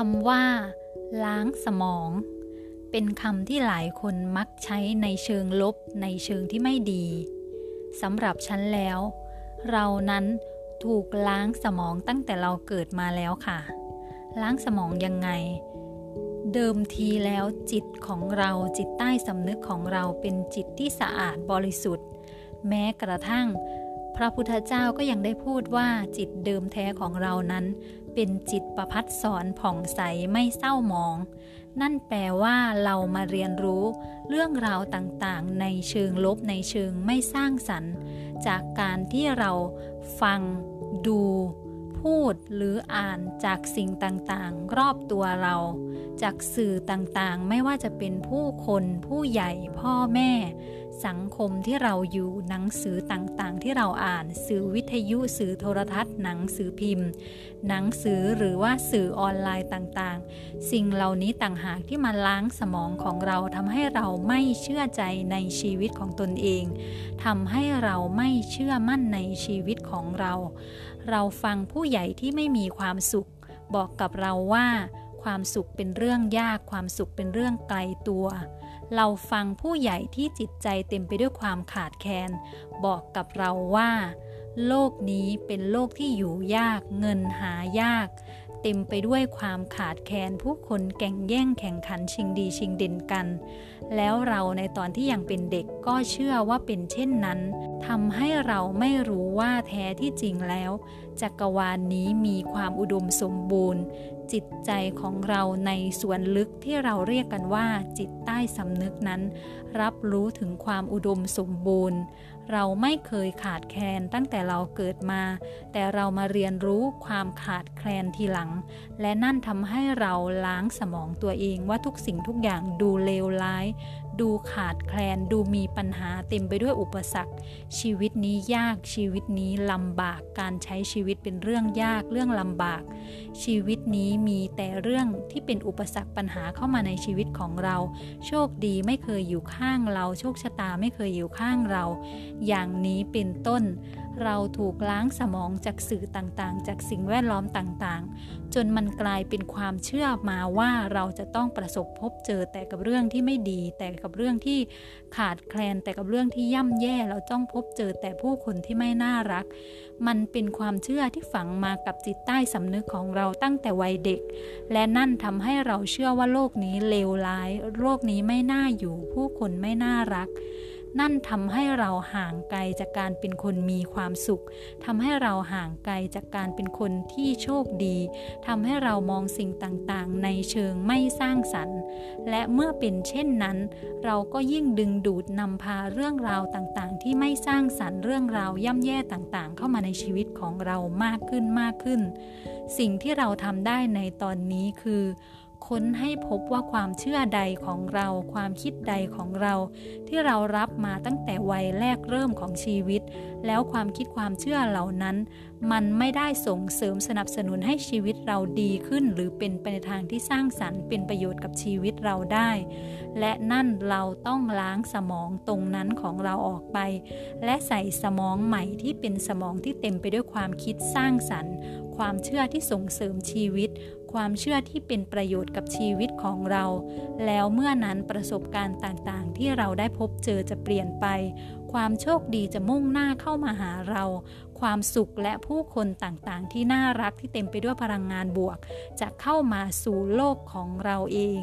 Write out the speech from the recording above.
คำว่า ล้างสมอง เป็นคำที่หลายคนมักใช้ในเชิงลบในเชิงที่ไม่ดีสำหรับฉันแล้ว เรานั้นถูกล้างสมองตั้งแต่เราเกิดมาแล้วค่ะ ล้างสมองยังไง เดิมทีแล้วจิตของเราจิตใต้สำนึกของเราเป็นจิตที่สะอาดบริสุทธิ์ แม้กระทั่ง พระพุทธเจ้าก็ยังได้พูดว่าจิตเดิมแท้ของเรานั้น เป็นจิตประพัดสอนผ่องใสไม่เศร้าหมอง นั่นแปลว่าเรามาเรียนรู้เรื่องราวต่างๆ ในเชิงลบในเชิงไม่สร้างสรรค์ จากการที่เราฟังดู พูดหรืออ่านจากสิ่งต่างๆ รอบตัวเรา จากสื่อต่างๆ ไม่ว่าจะเป็นผู้คนผู้ใหญ่พ่อแม่ สังคมที่เราอยู่หนังสือต่างๆ ที่เราอ่านสื่อวิทยุสื่อโทรทัศน์ หนังสือพิมพ์ หนังสือหรือว่าสื่อออนไลน์ต่างๆ สิ่งเหล่านี้ต่างหากที่มาล้างสมองของเราทำให้เราไม่เชื่อใจในชีวิตของตนเองทำให้เราไม่เชื่อมั่นในชีวิตของเรา เราฟังผู้ใหญ่ที่ไม่มีความสุข บอกกับเราว่า ความสุขเป็นเรื่องยากความสุขเป็นเรื่องไกลตัว เราฟังผู้ใหญ่ที่จิตใจเต็มไปด้วยความขาดแคลนบอกกับเราว่า โลกนี้เป็นโลกที่อยู่ยาก เงินหายาก เต็มไปด้วยความขาดแคลนผู้คนแก่งแย่งแข่งขันชิงดีชิงเด่นกัน แล้วเราในตอนที่ยังเป็นเด็กก็เชื่อว่าเป็นเช่นนั้น ทำให้เราไม่รู้ว่าแท้ที่จริงแล้ว จักรวาลนนี้มีความอุดมสมบูรณ์ จิตใจของเราในส่วนลึกที่เราเรียกกันว่า จิตใต้สำนึกนั้น รับรู้ถึงความอุดมสมบูรณ์ เราไม่เคยขาดแคลนตั้งแต่เราเกิดมา แต่เรามาเรียนรู้ความขาดแคลนทีหลัง และนั่นทำให้เราล้างสมองตัวเองว่าทุกสิ่งทุกอย่างดูเลวร้ายดูขาดแคลนดูมีปัญหาเต็มไปด้วยอุปสรรค ชีวิตนี้ยากชีวิตนี้ลำบากการใช้ชีวิตเป็นเรื่องยากเรื่องลำบาก ชีวิตนี้มีแต่เรื่องที่เป็นอุปสรรคปัญหาเข้ามาในชีวิตของเรา โชคดีไม่เคยอยู่ข้างเรา โชคชะตาไม่เคยอยู่ข้างเรา อย่างนี้เป็นต้น เราถูกล้างสมองจากสื่อต่างๆ จากสิ่งแวดล้อมต่างๆ จนมันกลายเป็นความเชื่อมาว่าเราจะต้องประสบพบเจอแต่กับเรื่องที่ไม่ดีแต่กับเรื่องที่ขาดแคลนแต่กับเรื่องที่ย่ำแย่เราจ้องพบเจอแต่ผู้คนที่ไม่น่ารัก มันเป็นความเชื่อที่ฝังมากับจิตใต้สำนึกของเราตั้งแต่วัยเด็ก และนั่นทำให้เราเชื่อว่าโลกนี้เลวร้าย โลกนี้ไม่น่าอยู่ ผู้คนไม่น่ารัก นั่นทำให้เราห่างไกลจากการเป็นคนมีความสุขทำให้เราห่างไกลจากการเป็นคนที่โชคดีทำให้เรามองสิ่งต่างๆ ในเชิงไม่สร้างสรรค์ และเมื่อเป็นเช่นนั้น เราก็ยิ่งดึงดูดนำพาเรื่องราวต่างๆ ที่ไม่สร้างสรรค์เรื่องราวย่ำแย่ต่างๆ เข้ามาในชีวิตของเรามากขึ้นมากขึ้น สิ่งที่เราทำได้ในตอนนี้คือ ค้นให้พบว่าความเชื่อใดของเรา ความคิดใดของเรา ที่เรารับมาตั้งแต่วัยแรกเริ่มของชีวิต แล้วความคิดความเชื่อเหล่านั้น มันไม่ได้ส่งเสริมสนับสนุนให้ชีวิตเราดีขึ้น หรือเป็นไปในทางที่สร้างสรรค์เป็นประโยชน์กับชีวิตเราได้ และนั่นเราต้องล้างสมองตรงนั้นของเราออกไป และใส่สมองใหม่ที่เป็นสมองที่เต็มไปด้วยความคิดสร้างสรรค์ ความเชื่อที่ส่งเสริมชีวิต ความเชื่อที่เป็นประโยชน์กับชีวิตของเรา แล้วเมื่อนั้นประสบการณ์ต่างๆ ที่เราได้พบเจอจะเปลี่ยนไป ความโชคดีจะมุ่งหน้าเข้ามาหาเรา ความสุขและผู้คนต่างๆ ที่น่ารักที่เต็มไปด้วยพลังงานบวก จะเข้ามาสู่โลกของเราเอง